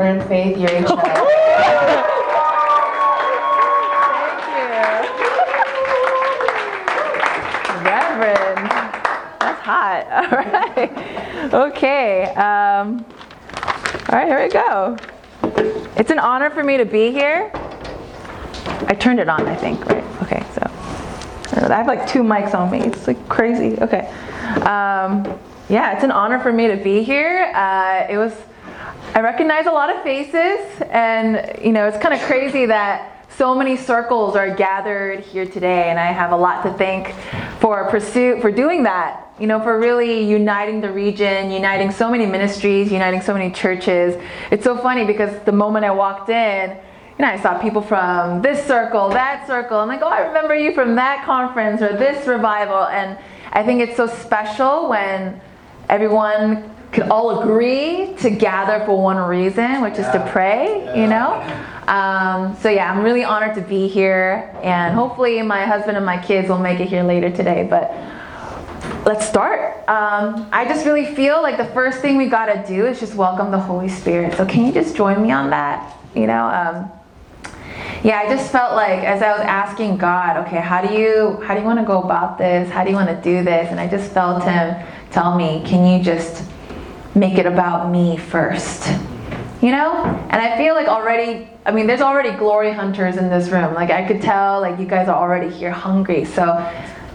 Reverend Faith Rachel. Thank you. Reverend. That's hot. All right. Okay. Um, all right, here we go. It's an honor for me to be here. I turned it on, I think, right? Okay, so I have like two mics on me. It's like crazy. Okay. Um, yeah, it's an honor for me to be here. Uh, it was, I recognize a lot of faces, and you know, it's kind of crazy that so many circles are gathered here today, and I have a lot to thank for pursuit for doing that. You know, for really uniting the region, uniting so many ministries, uniting so many churches. It's so funny because the moment I walked in, you know, I saw people from this circle, that circle. I'm like, oh, I remember you from that conference or this revival. And I think it's so special when everyone can all agree to gather for one reason, which is to pray, you know? Um, so, yeah, I'm really honored to be here. And hopefully, my husband and my kids will make it here later today. But let's start. Um, I just really feel like the first thing we got to do is just welcome the Holy Spirit. So, can you just join me on that? You know, um, yeah, I just felt like as I was asking God, okay, how do you how do you want to go about this? How do you want to do this? And I just felt Him tell me, can you just make it about me first? You know? And I feel like already, I mean, there's already glory hunters in this room. Like I could tell, like you guys are already here hungry. So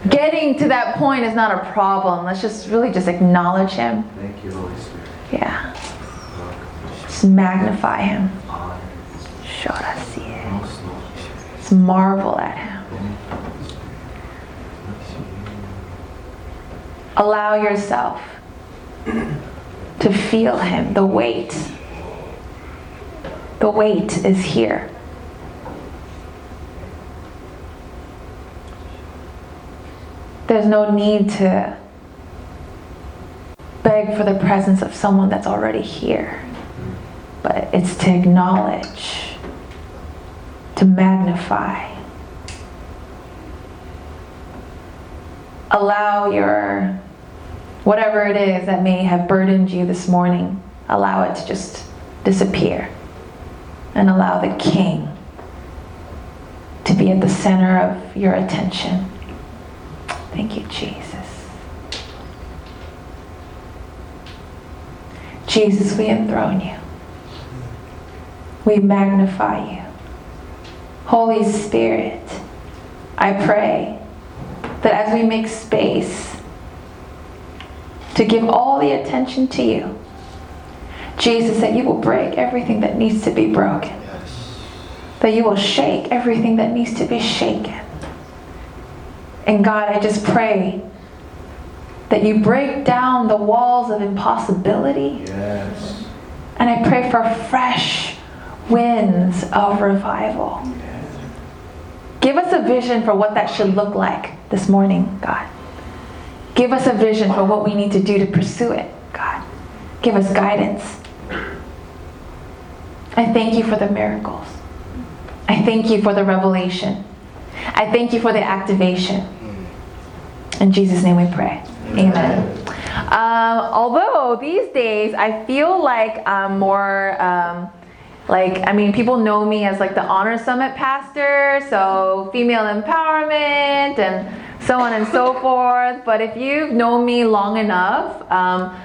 getting to that point is not a problem. Let's just really just acknowledge Him. Thank you, Holy Spirit. Yeah. Just magnify Him. Just marvel at Him. Allow yourself to feel Him, the weight. The weight is here. There's no need to beg for the presence of someone that's already here, but it's to acknowledge, to magnify. Allow your whatever it is that may have burdened you this morning, allow it to just disappear. And allow the King to be at the center of your attention. Thank you, Jesus. Jesus, we enthrone you. We magnify you. Holy Spirit, I pray that as we make space to give all the attention to you, Jesus, that you will break everything that needs to be broken, that you will shake everything that needs to be shaken. And God, I just pray that you break down the walls of impossibility. Yes. And I pray for fresh winds of revival. Give us a vision for what that should look like this morning, God. Give us a vision for what we need to do to pursue it, God. Give us guidance. I thank you for the miracles. I thank you for the revelation. I thank you for the activation. In Jesus' name we pray. Amen. Um, although these days I feel like I'm more. Um, like i mean people know me as like the honor summit pastor so female empowerment and so on and so forth but if you've known me long enough um,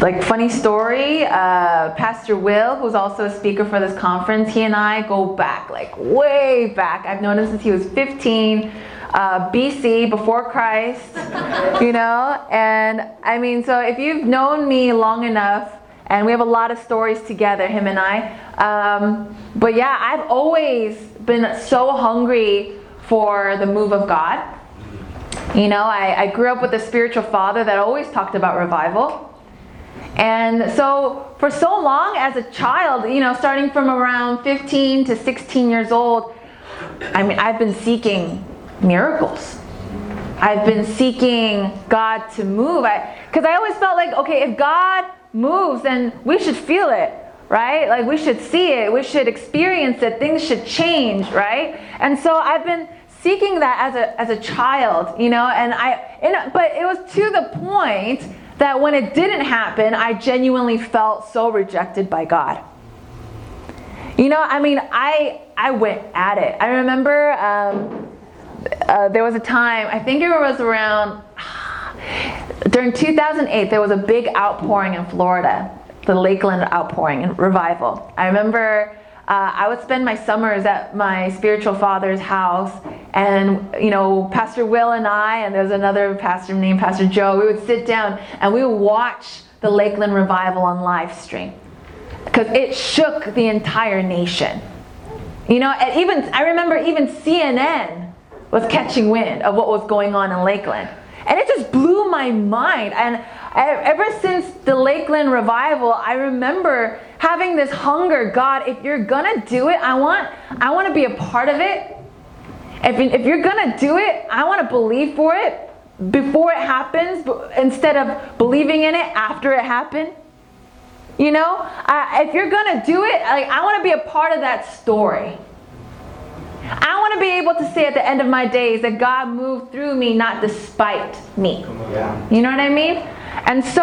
like funny story uh, pastor will who's also a speaker for this conference he and i go back like way back i've known him since he was 15 uh, BC, before Christ, you know? And I mean, so if you've known me long enough, and we have a lot of stories together, him and I. Um, but yeah, I've always been so hungry for the move of God. You know, I, I grew up with a spiritual father that always talked about revival. And so, for so long as a child, you know, starting from around 15 to 16 years old, I mean, I've been seeking miracles. I've been seeking God to move. Because I, I always felt like, okay, if God moves, then we should feel it, right? Like we should see it, we should experience it, things should change, right? And so I've been seeking that as a as a child, you know, and I but it was to the point that when it didn't happen, I genuinely felt so rejected by God. You know, I mean, I I went at it. I remember um, uh, there was a time. I think it was around during 2008. There was a big outpouring in Florida, the Lakeland outpouring and revival. I remember. Uh, I would spend my summers at my spiritual father's house, and you know, Pastor Will and I, and there's another pastor named Pastor Joe. We would sit down and we would watch the Lakeland revival on live stream because it shook the entire nation. You know, and even I remember even CNN was catching wind of what was going on in Lakeland. And it just blew my mind. And ever since the Lakeland revival, I remember having this hunger, God, if you're to do it, I want I want to be a part of it. If, if you're to do it, I want to believe for it before it happens instead of believing in it after it happened. You know, I, if you're gonna do it, like I want to be a part of that story. I want to be able to say at the end of my days that God moved through me, not despite me. You know what I mean? And so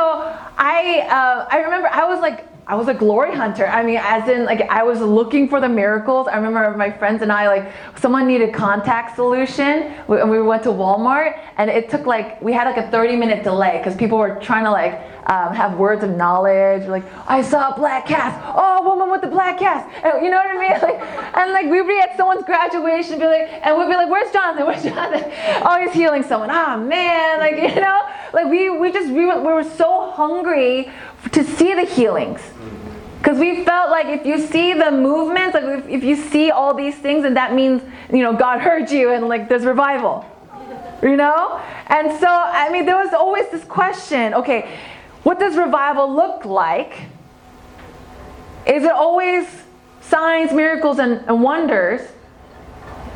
I, uh, I remember I was like, I was a glory hunter. I mean, as in, like, I was looking for the miracles. I remember my friends and I, like, someone needed contact solution, and we went to Walmart, and it took like we had like a 30 minute delay because people were trying to like um, have words of knowledge, like I saw a black cast. Oh, a woman with the black cast. And, you know what I mean? Like, and like we'd be at someone's graduation, be like, and we'd be like, "Where's Jonathan? Where's Jonathan? Oh, he's healing someone. Ah, oh, man, like you know, like we we just we were, we were so hungry to see the healings. Because we felt like if you see the movements, like if, if you see all these things, and that means, you know, God heard you and like there's revival. You know? And so, I mean, there was always this question okay, what does revival look like? Is it always signs, miracles, and, and wonders?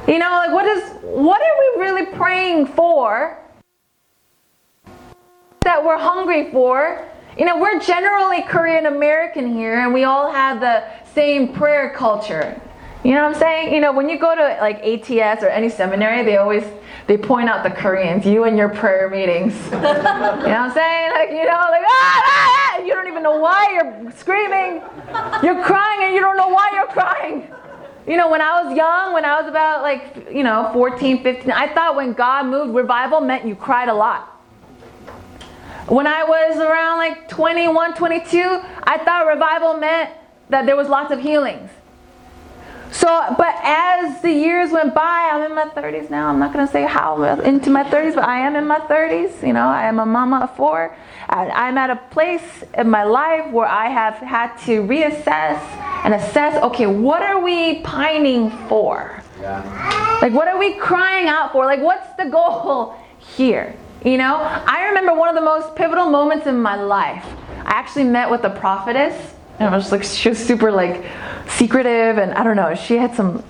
You know, like what is what are we really praying for? That we're hungry for? You know, we're generally Korean American here, and we all have the same prayer culture. You know what I'm saying? You know, when you go to like ATS or any seminary, they always they point out the Koreans, you and your prayer meetings. you know what I'm saying? Like, you know, like, ah, ah, ah, you don't even know why you're screaming. You're crying and you don't know why you're crying. You know, when I was young, when I was about like, you know, 14, 15, I thought when God moved, revival meant you cried a lot. When I was around like 21, 22, I thought revival meant that there was lots of healings. So, but as the years went by, I'm in my 30s now. I'm not going to say how into my 30s, but I am in my 30s. You know, I am a mama of four. And I'm at a place in my life where I have had to reassess and assess okay, what are we pining for? Yeah. Like, what are we crying out for? Like, what's the goal here? You know, I remember one of the most pivotal moments in my life. I actually met with a prophetess and I was like, she was super like secretive, and I don't know, she had some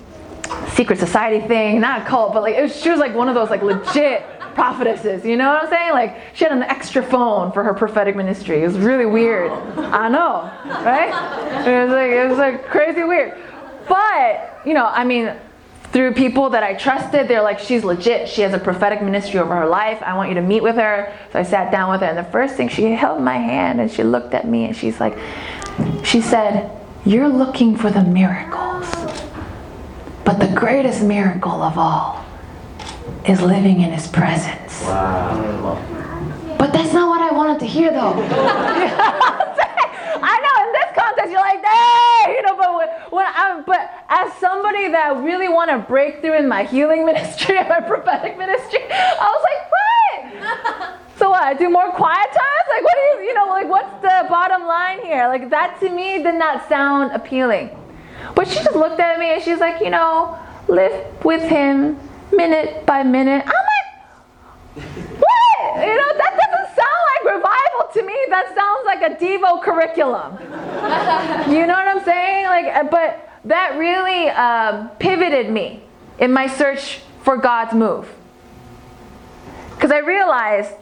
secret society thing, not a cult, but like was, she was like one of those like legit prophetesses. You know what I'm saying? Like she had an extra phone for her prophetic ministry. It was really weird. I know, right? It was like it was like crazy weird. But you know, I mean, through people that I trusted. They're like, she's legit. She has a prophetic ministry over her life. I want you to meet with her. So I sat down with her, and the first thing she held my hand and she looked at me and she's like, she said, You're looking for the miracles. But the greatest miracle of all is living in his presence. Wow. But that's not what I wanted to hear, though. I know in this context you're like, hey, you know, but when, when I'm, but as somebody that really want to break through in my healing ministry and my prophetic ministry, I was like, what? So what? I do more quiet times? Like, what do you, know, like, what's the bottom line here? Like, that to me did not sound appealing. But she just looked at me and she's like, you know, live with him minute by minute. I'm like, what? You know, that doesn't sound like revival to me. That sounds like a Devo curriculum. you know what I'm saying? Like, but that really um, pivoted me in my search for God's move. Because I realized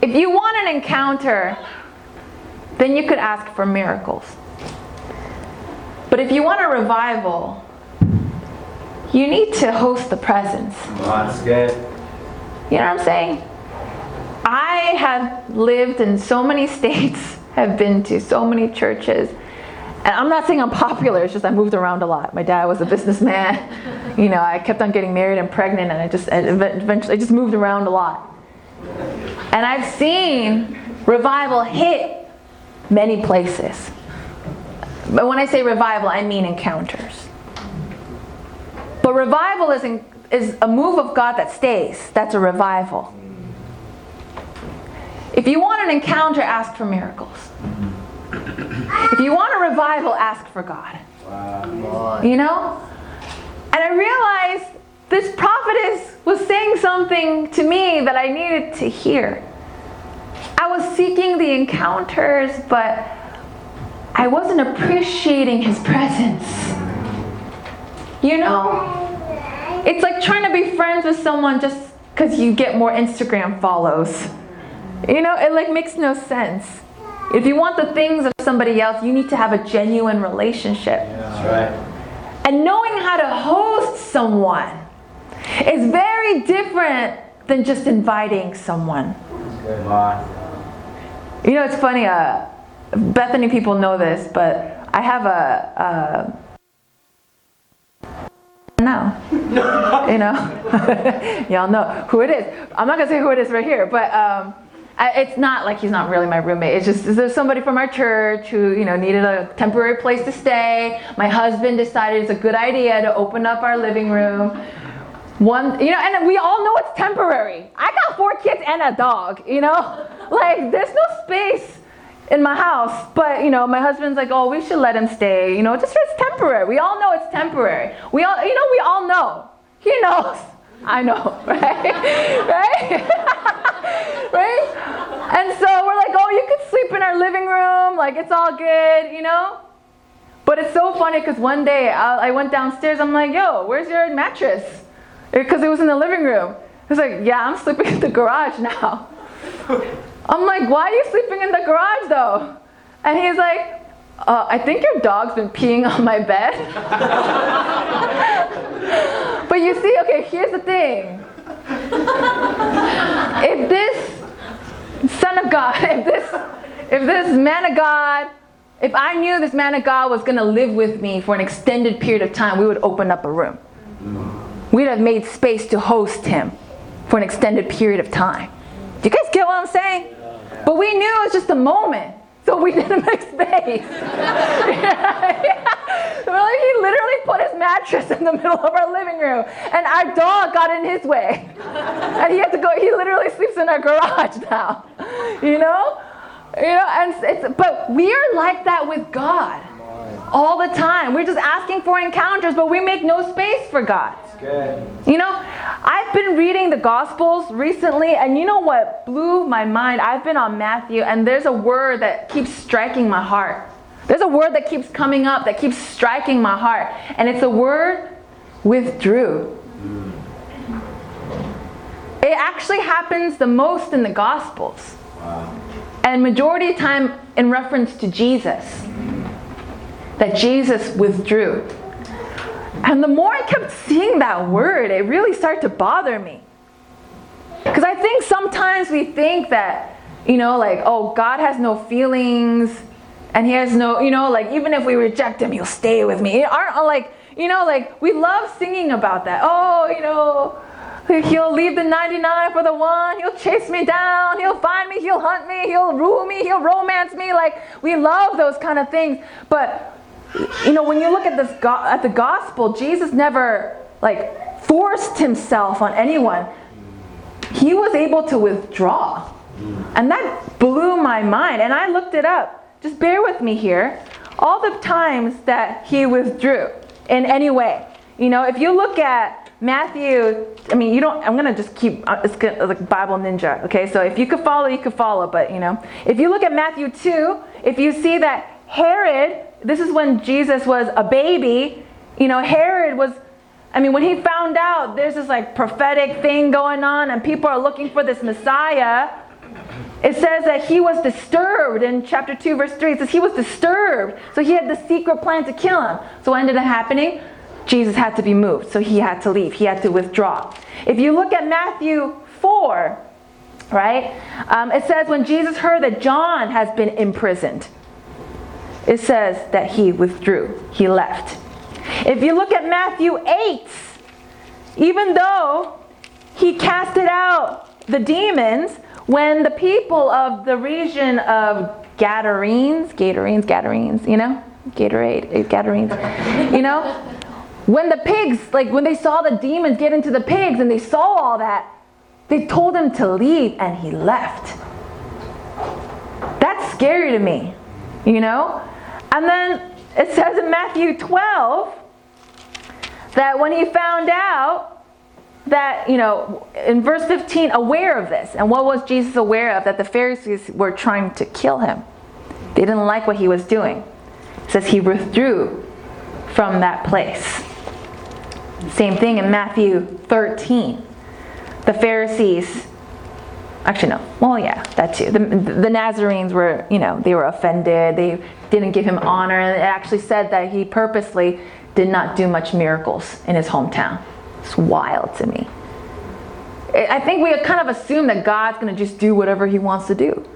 if you want an encounter, then you could ask for miracles. But if you want a revival, you need to host the presence. that's good. You know what I'm saying? I have lived in so many states, have been to so many churches, And I'm not saying I'm popular, it's just I moved around a lot. My dad was a businessman. You know, I kept on getting married and pregnant, and I just eventually I just moved around a lot. And I've seen revival hit many places. But when I say revival, I mean encounters. But revival is, in, is a move of God that stays. That's a revival. If you want an encounter, ask for miracles. If you want a revival, ask for God. Wow. You know? And I realized this prophetess was saying something to me that I needed to hear. I was seeking the encounters, but I wasn't appreciating his presence. You know? It's like trying to be friends with someone just because you get more Instagram follows. You know, it like makes no sense. If you want the things of somebody else, you need to have a genuine relationship. Yeah, that's right. And knowing how to host someone is very different than just inviting someone. You know, it's funny. Uh, Bethany people know this, but I have a. a no. you know? Y'all know who it is. I'm not going to say who it is right here, but um, it's not like he's not really my roommate. It's just there's somebody from our church who you know needed a temporary place to stay. My husband decided it's a good idea to open up our living room. One, you know, and we all know it's temporary. I got four kids and a dog. You know, like there's no space in my house. But you know, my husband's like, oh, we should let him stay. You know, just it's temporary. We all know it's temporary. We all, you know, we all know. He knows. I know, right? right? right? And so we're like, oh, you could sleep in our living room. Like, it's all good, you know? But it's so funny because one day I, I, went downstairs. I'm like, yo, where's your mattress? Because it was in the living room. He's like, yeah, I'm sleeping in the garage now. I'm like, why are you sleeping in the garage though? And he's like, uh, I think your dog's been peeing on my bed. but you see, okay, here's the thing. if this son of God, if this, if this man of God, if I knew this man of God was gonna live with me for an extended period of time, we would open up a room. We'd have made space to host him for an extended period of time. Do you guys get what I'm saying? But we knew it was just a moment. So we didn't make space. Really, he literally put his mattress in the middle of our living room, and our dog got in his way, and he had to go. He literally sleeps in our garage now. You know, you know, and it's. But we are like that with God all the time. We're just asking for encounters, but we make no space for God. Good. You know, I've been reading the Gospels recently, and you know what blew my mind? I've been on Matthew, and there's a word that keeps striking my heart. There's a word that keeps coming up that keeps striking my heart, and it's a word withdrew. It actually happens the most in the Gospels. Wow. And majority of time in reference to Jesus. That Jesus withdrew. And the more I kept seeing that word, it really started to bother me. Because I think sometimes we think that, you know, like, oh, God has no feelings and he has no, you know, like, even if we reject him, he'll stay with me. Aren't uh, like, you know, like, we love singing about that. Oh, you know, he'll leave the 99 for the one. He'll chase me down. He'll find me. He'll hunt me. He'll rule me. He'll romance me. Like, we love those kind of things. But you know, when you look at this at the gospel, Jesus never like forced himself on anyone. He was able to withdraw. And that blew my mind. And I looked it up. Just bear with me here. All the times that he withdrew in any way. You know, if you look at Matthew, I mean, you don't, I'm to just keep, uh, it's like Bible ninja, okay? So if you could follow, you could follow, but you know, if you look at Matthew 2, if you see that Herod this is when Jesus was a baby. You know, Herod was, I mean, when he found out there's this like prophetic thing going on and people are looking for this Messiah, it says that he was disturbed in chapter 2, verse 3. It says he was disturbed. So he had the secret plan to kill him. So what ended up happening? Jesus had to be moved. So he had to leave, he had to withdraw. If you look at Matthew 4, right, um, it says when Jesus heard that John has been imprisoned. It says that he withdrew, he left. If you look at Matthew 8, even though he casted out the demons, when the people of the region of Gadarenes, Gadarenes, Gadarenes, you know, Gatorade, eh, Gadarenes, you know, when the pigs, like when they saw the demons get into the pigs and they saw all that, they told him to leave and he left. That's scary to me, you know? And then it says in Matthew 12 that when he found out that, you know, in verse 15, aware of this, and what was Jesus aware of? That the Pharisees were trying to kill him. They didn't like what he was doing. It says he withdrew from that place. Same thing in Matthew 13. The Pharisees, actually, no, well, yeah, that too. The, the Nazarenes were, you know, they were offended. They didn't give him honor. And it actually said that he purposely did not do much miracles in his hometown. It's wild to me. I think we kind of assume that God's going to just do whatever he wants to do.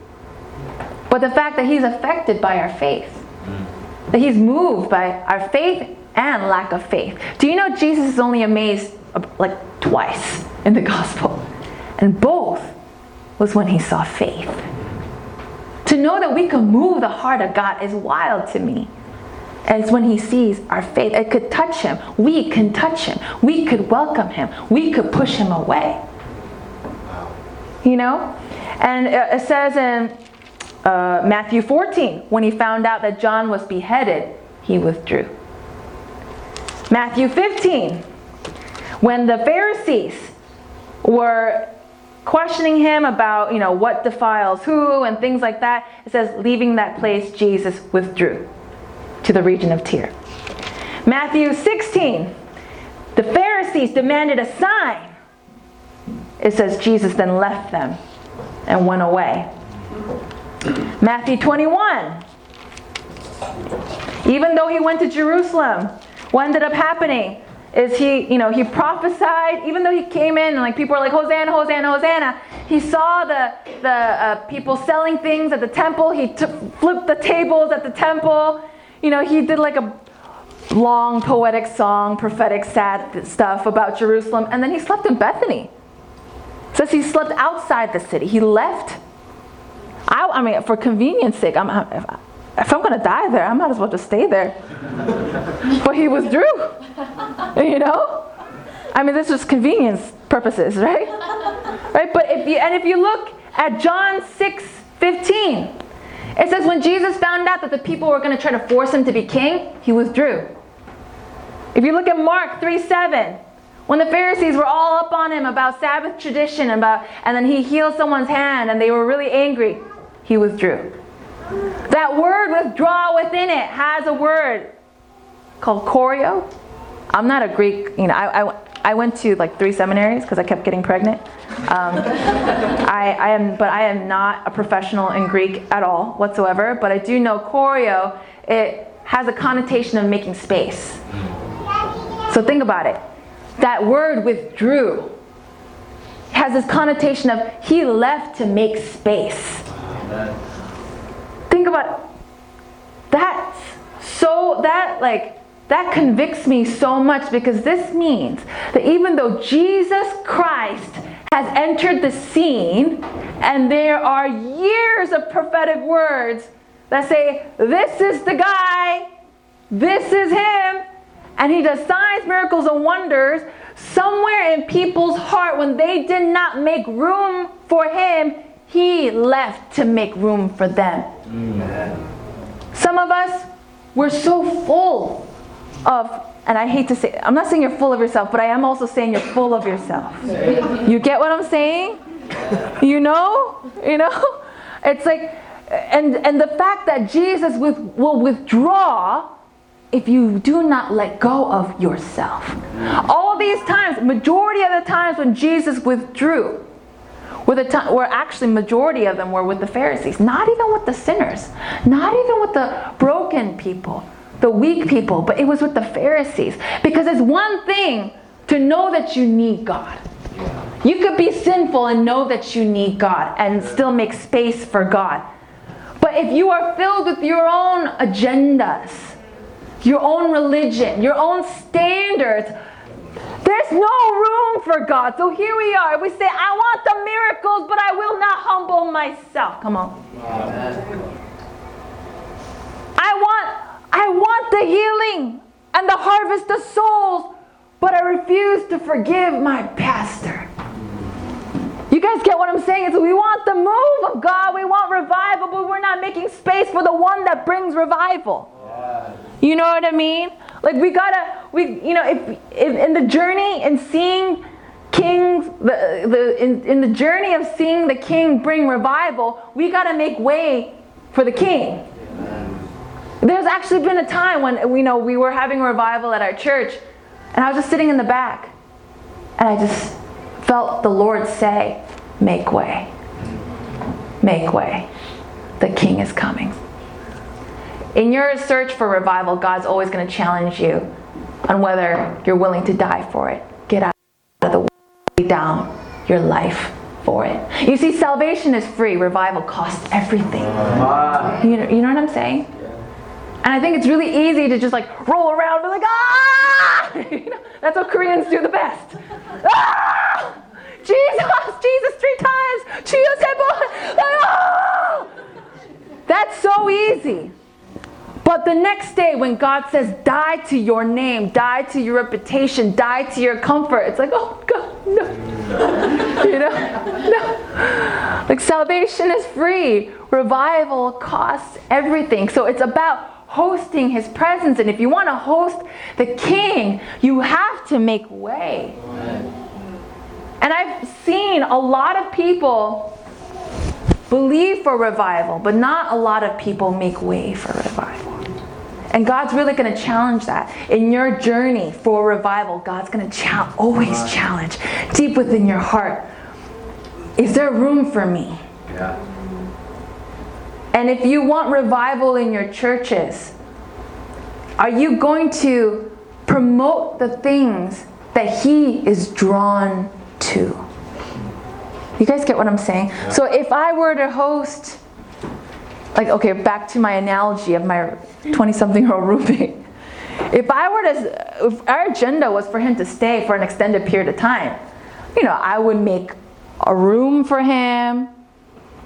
But the fact that he's affected by our faith, that he's moved by our faith and lack of faith. Do you know Jesus is only amazed uh, like twice in the gospel? And both was when he saw faith. To know that we can move the heart of God is wild to me. It's when he sees our faith. It could touch him. We can touch him. We could welcome him. We could push him away. You know? And it says in uh, Matthew 14, when he found out that John was beheaded, he withdrew. Matthew 15, when the Pharisees were questioning him about, you know, what defiles who and things like that, it says, leaving that place, Jesus withdrew to the region of Tyre. Matthew 16, the Pharisees demanded a sign. It says, Jesus then left them and went away. Matthew 21, even though he went to Jerusalem, what ended up happening is he, you know, he prophesied, even though he came in and like people were like, Hosanna, Hosanna, Hosanna. He saw the, the uh, people selling things at the temple. He t- flipped the tables at the temple. You know, he did like a long poetic song, prophetic sad stuff about Jerusalem. And then he slept in Bethany. It says he slept outside the city. He left. I, I mean, for convenience sake, I'm, if I'm going to die there, I might as well just stay there. but he withdrew. You know? I mean, this was convenience purposes, right? Right? But if you, and if you look at John 6 15, it says when Jesus found out that the people were going to try to force him to be king, he withdrew. If you look at Mark 3 7, when the Pharisees were all up on him about Sabbath tradition, about, and then he healed someone's hand and they were really angry, he withdrew. That word withdraw within it has a word called choreo. I'm not a Greek, you know, I, I, I went to like three seminaries because I kept getting pregnant. Um, I, I am, but I am not a professional in Greek at all whatsoever. But I do know choreo. It has a connotation of making space. So think about it. That word withdrew has this connotation of he left to make space. Amen think about that. So that like that convicts me so much because this means that even though Jesus Christ has entered the scene and there are years of prophetic words that say, This is the guy, this is him, and he does signs, miracles, and wonders, somewhere in people's heart, when they did not make room for him, he left to make room for them. Amen. Some of us, we're so full of, and I hate to say, I'm not saying you're full of yourself, but I am also saying you're full of yourself. You get what I'm saying? You know? You know? It's like, and, and the fact that Jesus with, will withdraw if you do not let go of yourself. All these times, majority of the times when Jesus withdrew, time, were actually majority of them were with the Pharisees, not even with the sinners, not even with the broken people, the weak people, but it was with the Pharisees. Because it's one thing to know that you need God. You could be sinful and know that you need God and still make space for God. But if you are filled with your own agendas, your own religion, your own standards, there's no room for God. So here we are. We say, I want the miracles, but I will not humble myself. Come on. I want I want the healing and the harvest of souls, but I refuse to forgive my pastor. You guys get what I'm saying? Is we want the move of God, we want revival, but we're not making space for the one that brings revival. You know what I mean? Like we gotta, we you know, if, if in the journey and seeing kings, the the in, in the journey of seeing the king bring revival, we gotta make way for the king. There's actually been a time when we know we were having revival at our church, and I was just sitting in the back, and I just felt the Lord say, Make way. Make way. The king is coming. In your search for revival, God's always going to challenge you on whether you're willing to die for it. Get out of the way, lay down your life for it. You see, salvation is free, revival costs everything. You know, you know what I'm saying? And I think it's really easy to just like roll around and be like, ah! you know, that's what Koreans do the best. Ah! Jesus, Jesus three times. Like, ah! That's so easy. But the next day, when God says, die to your name, die to your reputation, die to your comfort, it's like, oh, God, no. you know? No. Like, salvation is free, revival costs everything. So it's about hosting his presence. And if you want to host the king, you have to make way. And I've seen a lot of people believe for revival, but not a lot of people make way for revival. And God's really going to challenge that. In your journey for revival, God's going to cha- always challenge deep within your heart. Is there room for me? Yeah. And if you want revival in your churches, are you going to promote the things that He is drawn to? You guys get what I'm saying? Yeah. So if I were to host, like, okay, back to my analogy of my 20 something year old roommate. If I were to, if our agenda was for him to stay for an extended period of time, you know, I would make a room for him,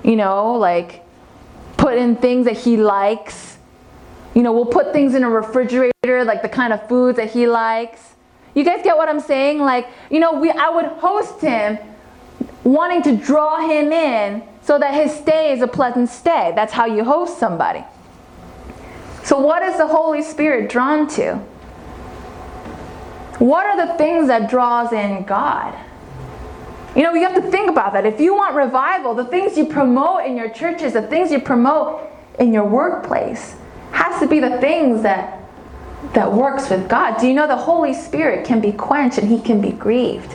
you know, like put in things that he likes. You know, we'll put things in a refrigerator, like the kind of foods that he likes. You guys get what I'm saying? Like, you know, we I would host him wanting to draw him in so that his stay is a pleasant stay. That's how you host somebody. So what is the Holy Spirit drawn to? What are the things that draws in God? You know, you have to think about that. If you want revival, the things you promote in your churches, the things you promote in your workplace, has to be the things that that works with God. Do you know the Holy Spirit can be quenched and he can be grieved?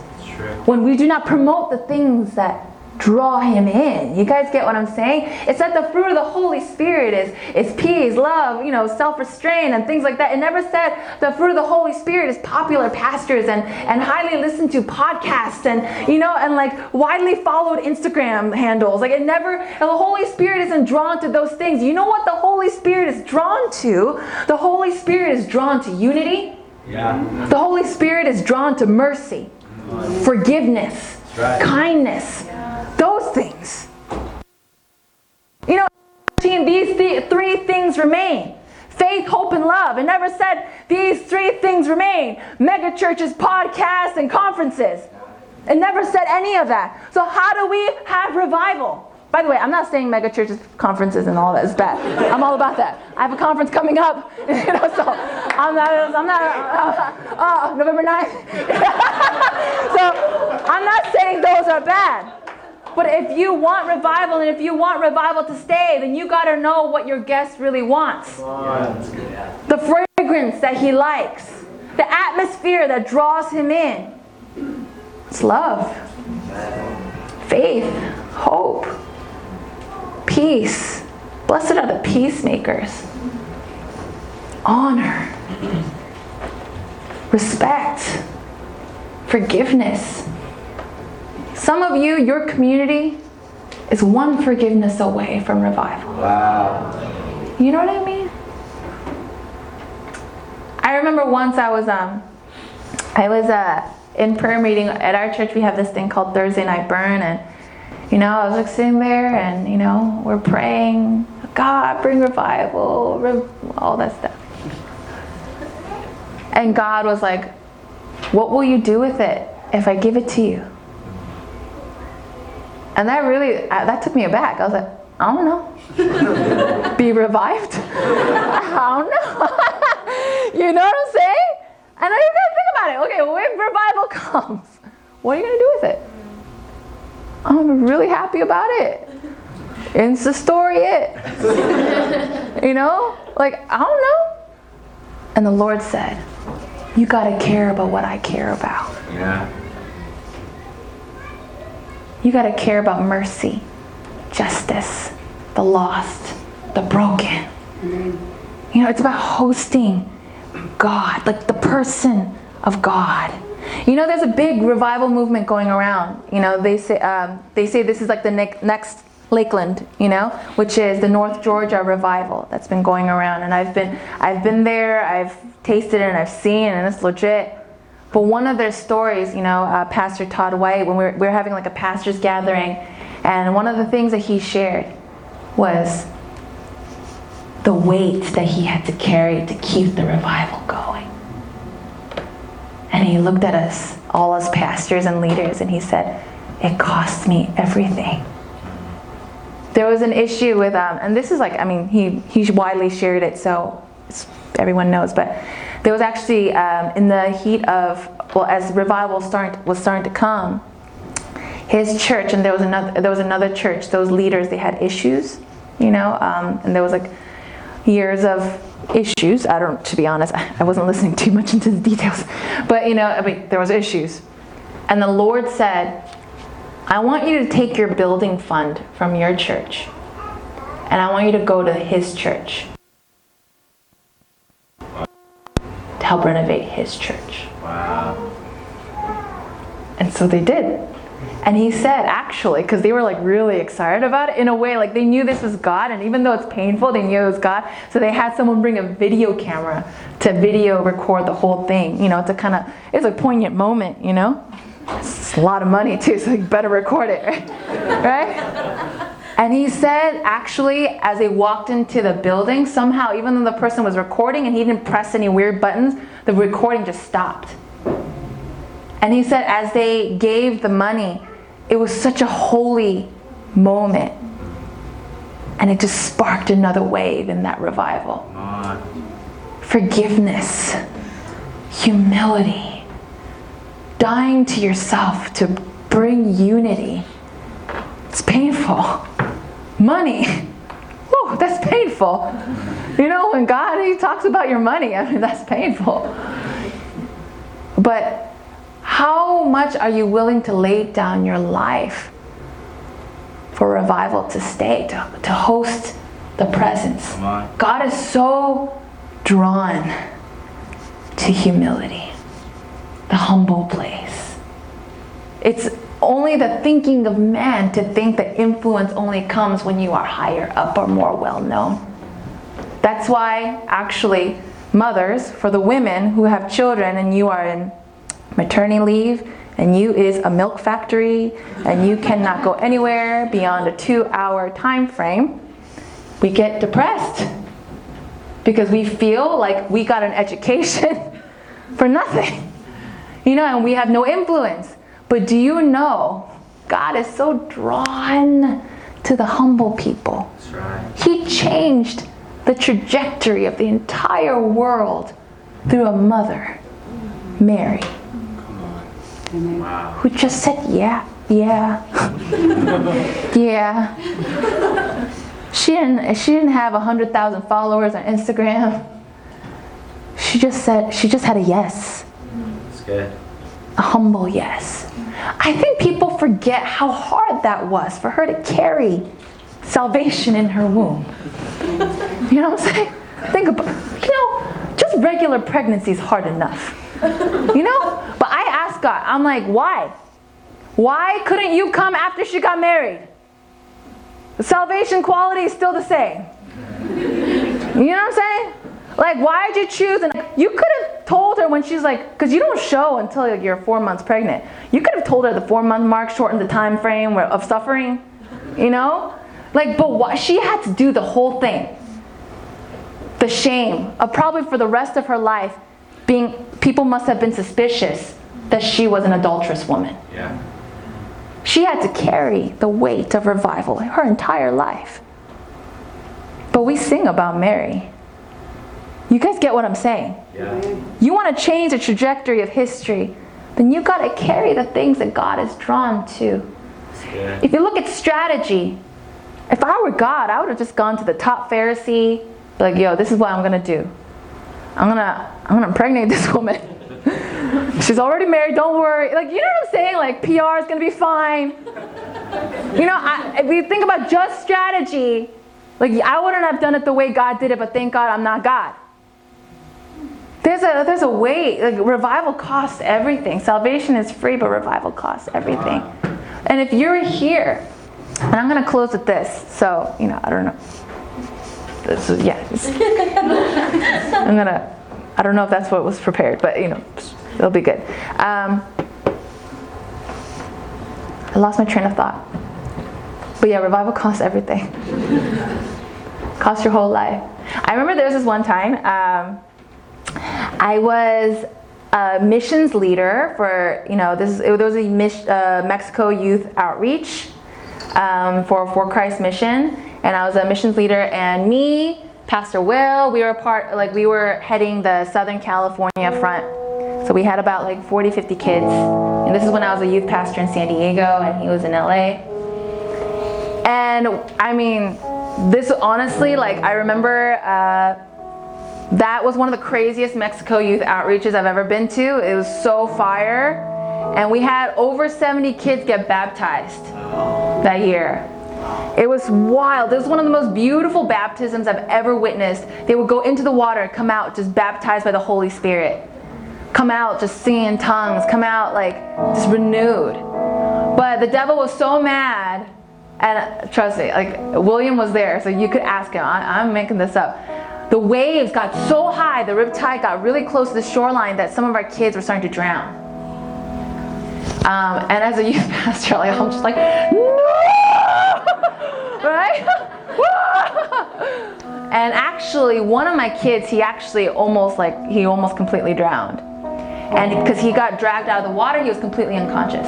When we do not promote the things that draw him in. You guys get what I'm saying? It's that the fruit of the Holy Spirit is is peace, love, you know, self-restraint and things like that. It never said the fruit of the Holy Spirit is popular pastors and and highly listened to podcasts and you know and like widely followed Instagram handles. Like it never the Holy Spirit isn't drawn to those things. You know what the Holy Spirit is drawn to? The Holy Spirit is drawn to unity. Yeah. The Holy Spirit is drawn to mercy, forgiveness, right. kindness, things. You know, these th- three things remain faith, hope, and love. It never said these three things remain mega churches, podcasts, and conferences. It never said any of that. So, how do we have revival? By the way, I'm not saying mega churches, conferences, and all that is bad. I'm all about that. I have a conference coming up, you know, so I'm not, I'm not, uh, uh, November 9th. so I'm not saying those are bad. But if you want revival and if you want revival to stay, then you got to know what your guest really wants. The fragrance that he likes, the atmosphere that draws him in. It's love, faith, hope, peace. Blessed are the peacemakers. Honor, respect, forgiveness. Some of you, your community, is one forgiveness away from revival. Wow. You know what I mean? I remember once I was um I was uh in prayer meeting at our church we have this thing called Thursday night burn and you know I was like sitting there and you know we're praying God bring revival re- all that stuff and God was like what will you do with it if I give it to you and that really uh, that took me aback I was like I don't know be revived I don't know you know what I'm saying and then you gotta think about it. Okay, well, when revival comes, what are you gonna do with it? I'm really happy about it. It's the story it. you know? Like, I don't know. And the Lord said, You gotta care about what I care about. Yeah. You gotta care about mercy, justice, the lost, the broken. You know, it's about hosting God, like the person of God. You know, there's a big revival movement going around. You know, they say um, they say this is like the ne- next Lakeland, you know, which is the North Georgia revival that's been going around. And I've been I've been there, I've tasted it, and I've seen, and it's legit. But one of their stories, you know, uh, Pastor Todd White, when we were, we were having like a pastors gathering, and one of the things that he shared was the weight that he had to carry to keep the revival going. And he looked at us, all as pastors and leaders, and he said, It cost me everything. There was an issue with, um, and this is like, I mean, he, he widely shared it, so everyone knows, but there was actually, um, in the heat of, well, as revival start, was starting to come, his church, and there was another, there was another church, those leaders, they had issues, you know, um, and there was like, years of issues. I don't, to be honest, I wasn't listening too much into the details, but you know, I mean, there was issues, and the Lord said, "I want you to take your building fund from your church, and I want you to go to His church to help renovate His church." Wow. And so they did. And he said, actually, because they were like really excited about it in a way, like they knew this was God, and even though it's painful, they knew it was God. So they had someone bring a video camera to video record the whole thing, you know, to kind of, it's a poignant moment, you know? It's a lot of money too, so you better record it, right? And he said, actually, as they walked into the building, somehow, even though the person was recording and he didn't press any weird buttons, the recording just stopped. And he said, as they gave the money, it was such a holy moment. And it just sparked another wave in that revival. Forgiveness, humility, dying to yourself to bring unity. It's painful. Money. Whew, that's painful. You know, when God he talks about your money, I mean that's painful. But how much are you willing to lay down your life for revival to stay, to, to host the presence? God is so drawn to humility, the humble place. It's only the thinking of man to think that influence only comes when you are higher up or more well known. That's why, actually, mothers, for the women who have children and you are in maternity leave and you is a milk factory and you cannot go anywhere beyond a two hour time frame, we get depressed because we feel like we got an education for nothing. You know, and we have no influence. But do you know God is so drawn to the humble people? Right. He changed the trajectory of the entire world through a mother, Mary. Wow. who just said, yeah, yeah, yeah. She didn't, she didn't have 100,000 followers on Instagram. She just said, she just had a yes, That's good. a humble yes. I think people forget how hard that was for her to carry salvation in her womb. You know what I'm saying? Think about, you know, just regular pregnancy is hard enough. You know? But I asked God, I'm like, why? Why couldn't you come after she got married? the salvation quality is still the same. You know what I'm saying? Like, why did you choose? And you could have told her when she's like, because you don't show until like, you're four months pregnant. You could have told her the four month mark shortened the time frame of suffering. You know, like, but why she had to do the whole thing. The shame of probably for the rest of her life, being people must have been suspicious that she was an adulterous woman. Yeah. She had to carry the weight of revival her entire life. But we sing about Mary. You guys get what I'm saying? Yeah. You want to change the trajectory of history, then you got to carry the things that God is drawn to. Good. If you look at strategy, if I were God, I would have just gone to the top Pharisee, like, yo, this is what I'm gonna do. I'm gonna I'm gonna impregnate this woman. She's already married, don't worry. Like, you know what I'm saying? Like PR is gonna be fine. You know, I, if you think about just strategy, like I wouldn't have done it the way God did it, but thank God I'm not God. There's a there's a way. Like revival costs everything. Salvation is free, but revival costs everything. And if you're here, and I'm gonna close with this. So you know, I don't know. This is, yeah. I'm gonna. I don't know if that's what was prepared, but you know, it'll be good. Um, I lost my train of thought. But yeah, revival costs everything. costs your whole life. I remember there was this one time. Um, I was a missions leader for, you know, this it, there was a mis- uh, Mexico Youth Outreach um, for For Christ Mission, and I was a missions leader. And me, Pastor Will, we were part, like we were heading the Southern California front. So we had about like 40, 50 kids. And this is when I was a youth pastor in San Diego, and he was in LA. And I mean, this honestly, like I remember. Uh, that was one of the craziest Mexico youth outreaches I've ever been to. It was so fire. And we had over 70 kids get baptized that year. It was wild. It was one of the most beautiful baptisms I've ever witnessed. They would go into the water come out just baptized by the Holy Spirit. Come out just singing in tongues, come out like just renewed. But the devil was so mad, and trust me, like William was there, so you could ask him. I, I'm making this up. The waves got so high, the riptide got really close to the shoreline that some of our kids were starting to drown. Um, and as a youth pastor, like, I'm just like, no! right? and actually, one of my kids, he actually almost like he almost completely drowned, and because he got dragged out of the water, he was completely unconscious.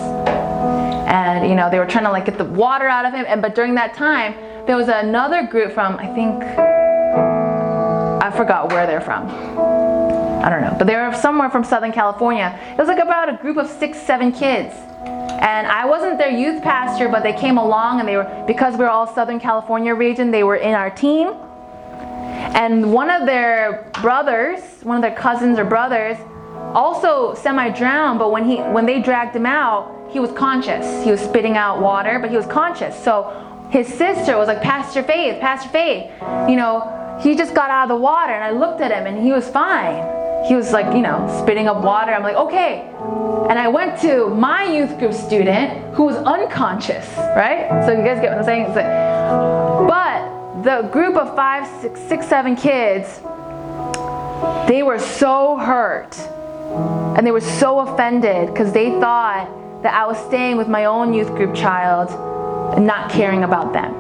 And you know, they were trying to like get the water out of him, and but during that time, there was another group from I think I forgot where they're from. I don't know, but they were somewhere from Southern California. It was like about a group of six, seven kids. And I wasn't their youth pastor, but they came along and they were, because we were all Southern California region, they were in our team. And one of their brothers, one of their cousins or brothers, also semi-drowned, but when he when they dragged him out, he was conscious. He was spitting out water, but he was conscious. So his sister was like, Pastor Faith, Pastor Faith, you know, he just got out of the water and I looked at him and he was fine. He was like, you know, spitting up water. I'm like, okay. And I went to my youth group student who was unconscious, right? So you guys get what I'm saying? But the group of five, six, six, seven kids, they were so hurt and they were so offended because they thought that I was staying with my own youth group child and not caring about them.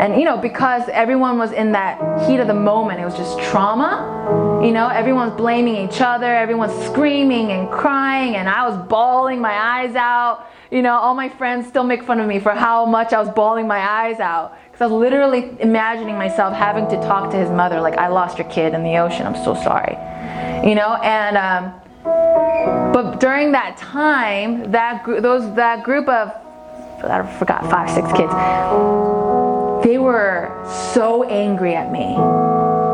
And you know, because everyone was in that heat of the moment, it was just trauma. You know, everyone's blaming each other, everyone's screaming and crying, and I was bawling my eyes out. You know, all my friends still make fun of me for how much I was bawling my eyes out. Because I was literally imagining myself having to talk to his mother, like, I lost your kid in the ocean, I'm so sorry. You know, and um, but during that time, that group, those that group of I forgot five, six kids, they were so angry at me.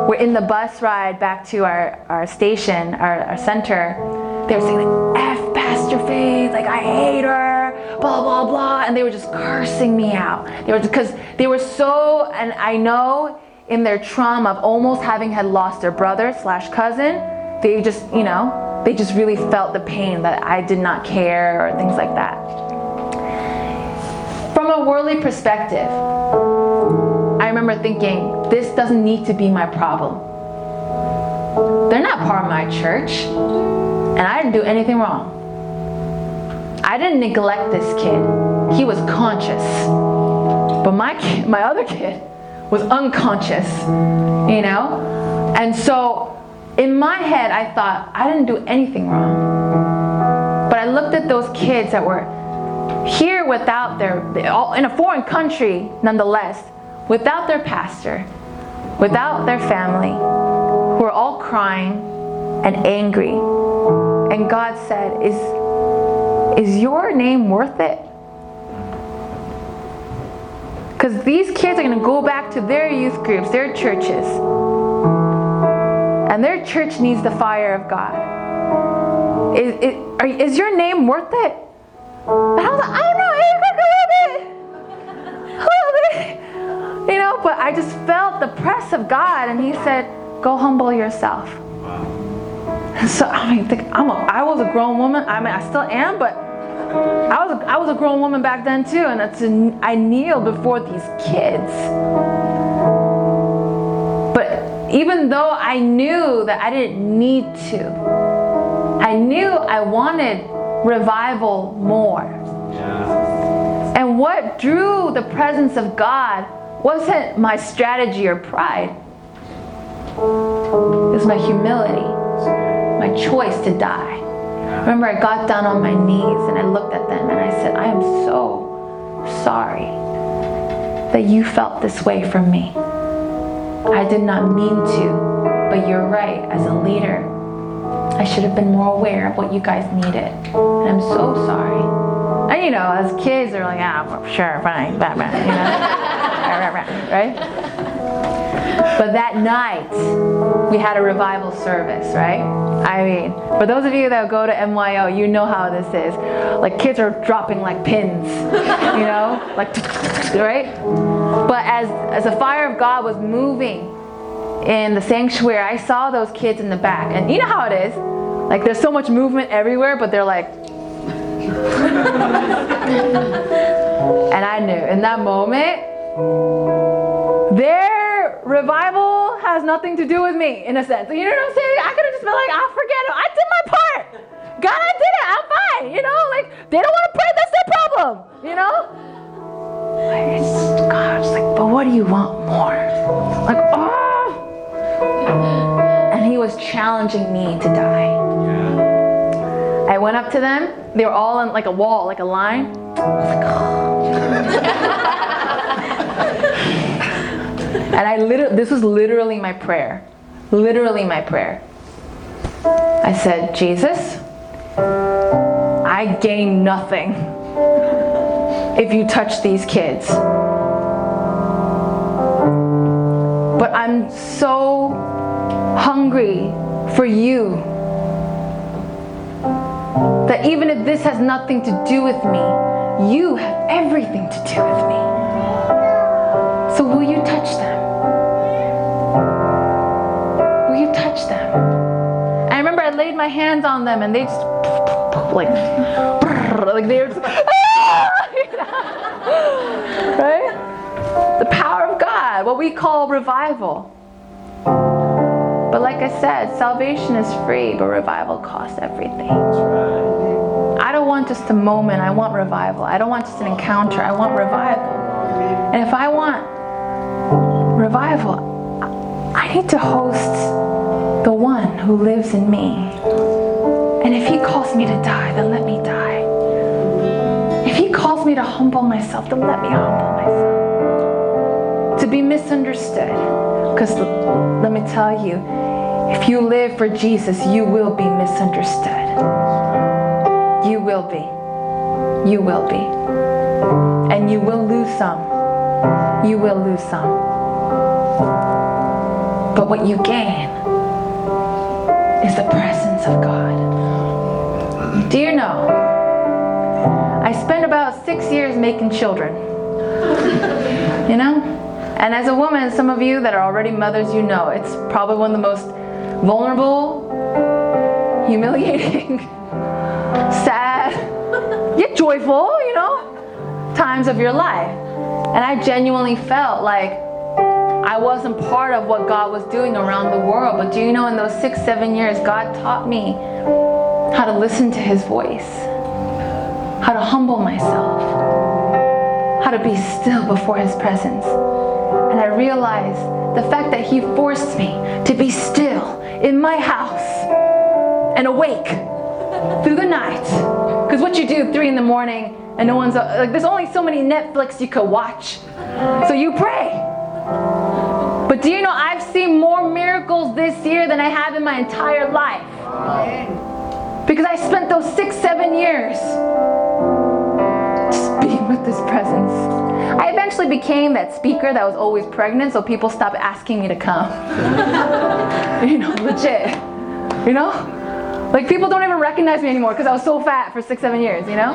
We're in the bus ride back to our, our station, our, our center. They were saying like, F Pastor Faith, like I hate her, blah blah blah, and they were just cursing me out. They were because they were so, and I know in their trauma of almost having had lost their brother slash cousin, they just, you know, they just really felt the pain that I did not care or things like that. From a worldly perspective, I remember thinking, this doesn't need to be my problem. They're not part of my church, and I didn't do anything wrong. I didn't neglect this kid. He was conscious. But my my other kid was unconscious, you know? And so in my head, I thought, I didn't do anything wrong. But I looked at those kids that were here without their, in a foreign country nonetheless, without their pastor, without their family, who are all crying and angry. And God said, Is, is your name worth it? Because these kids are going to go back to their youth groups, their churches. And their church needs the fire of God. Is, is, are, is your name worth it? And I was like, I don't know, bit. A little bit. You know, but I just felt the press of God, and He said, Go humble yourself. So I mean, think I'm a, I was a grown woman. I mean, I still am, but I was a, I was a grown woman back then too, and it's a, I kneel before these kids. But even though I knew that I didn't need to, I knew I wanted revival more. Yeah. And what drew the presence of God wasn't my strategy or pride. It was my humility, my choice to die. Remember, I got down on my knees and I looked at them and I said, I am so sorry that you felt this way from me. I did not mean to, but you're right. As a leader, I should have been more aware of what you guys needed. And I'm so sorry. And you know, as kids, they're like, ah, sure, fine, blah, you know? right? But that night, we had a revival service, right? I mean, for those of you that go to MYO, you know how this is. Like kids are dropping like pins, you know, like right. But as as the fire of God was moving in the sanctuary, I saw those kids in the back, and you know how it is. Like there's so much movement everywhere, but they're like. and I knew in that moment, their revival has nothing to do with me, in a sense. You know what I'm saying? I could have just been like, I'll forget it. I did my part. God, I did it. I'm fine. You know, like they don't want to pray. That's their problem. You know. Like, it's, God's like, but what do you want more? Like, oh. And He was challenging me to die. Yeah. I went up to them. They were all in like a wall, like a line. I was like, oh. and I literally, this was literally my prayer. Literally my prayer. I said, Jesus, I gain nothing if you touch these kids. But I'm so hungry for you that even if this has nothing to do with me, you have everything to do with me. Will you touch them? Will you touch them? I remember I laid my hands on them and they just like like they were just right? The power of God, what we call revival. But like I said, salvation is free, but revival costs everything. I don't want just a moment, I want revival. I don't want just an encounter, I want revival. And if I want revival, I need to host the one who lives in me. And if he calls me to die, then let me die. If he calls me to humble myself, then let me humble myself. To be misunderstood. Because let me tell you, if you live for Jesus, you will be misunderstood. You will be. You will be. And you will lose some. You will lose some. But what you gain is the presence of God. Do you know? I spent about six years making children. You know? And as a woman, some of you that are already mothers, you know it's probably one of the most vulnerable, humiliating, sad, yet joyful, you know, times of your life. And I genuinely felt like I wasn't part of what God was doing around the world. But do you know, in those six, seven years, God taught me how to listen to His voice, how to humble myself, how to be still before His presence. And I realized the fact that He forced me to be still in my house and awake through the night. Because what you do three in the morning and no one's like, there's only so many Netflix you could watch. So you pray. But do you know I've seen more miracles this year than I have in my entire life? Because I spent those six, seven years just being with this presence. I eventually became that speaker that was always pregnant, so people stopped asking me to come. you know, legit. You know? Like people don't even recognize me anymore because I was so fat for six, seven years, you know?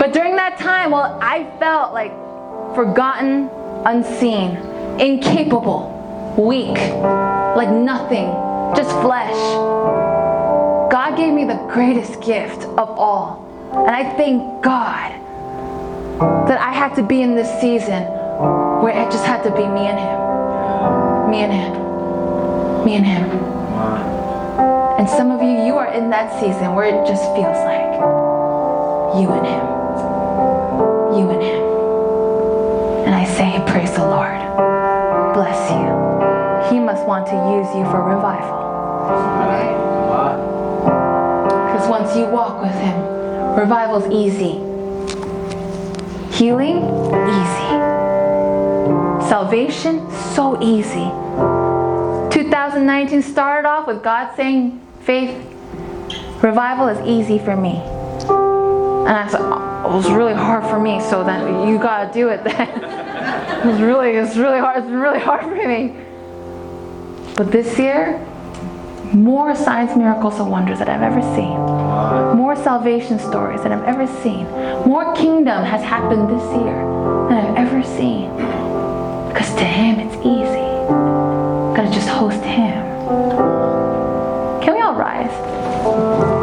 but during that time, well, I felt like forgotten, unseen, incapable, weak, like nothing, just flesh. God gave me the greatest gift of all. And I thank God that I had to be in this season where it just had to be me and Him. Me and Him. Me and Him. And some of you, you are in that season where it just feels like you and Him. You and Him. And I say, Praise the Lord. Bless you. He must want to use you for revival. Because once you walk with Him, revival's easy. Healing, easy. Salvation, so easy. 2019 started off with God saying, Faith, revival is easy for me. And I said, oh, it was really hard for me, so then you gotta do it then. it was really, it's really hard, it's been really hard for me. But this year, more signs, miracles, and wonders that I've ever seen more salvation stories that I've ever seen. More kingdom has happened this year than I've ever seen. Because to Him it's easy. Gotta just host Him. Can we all rise?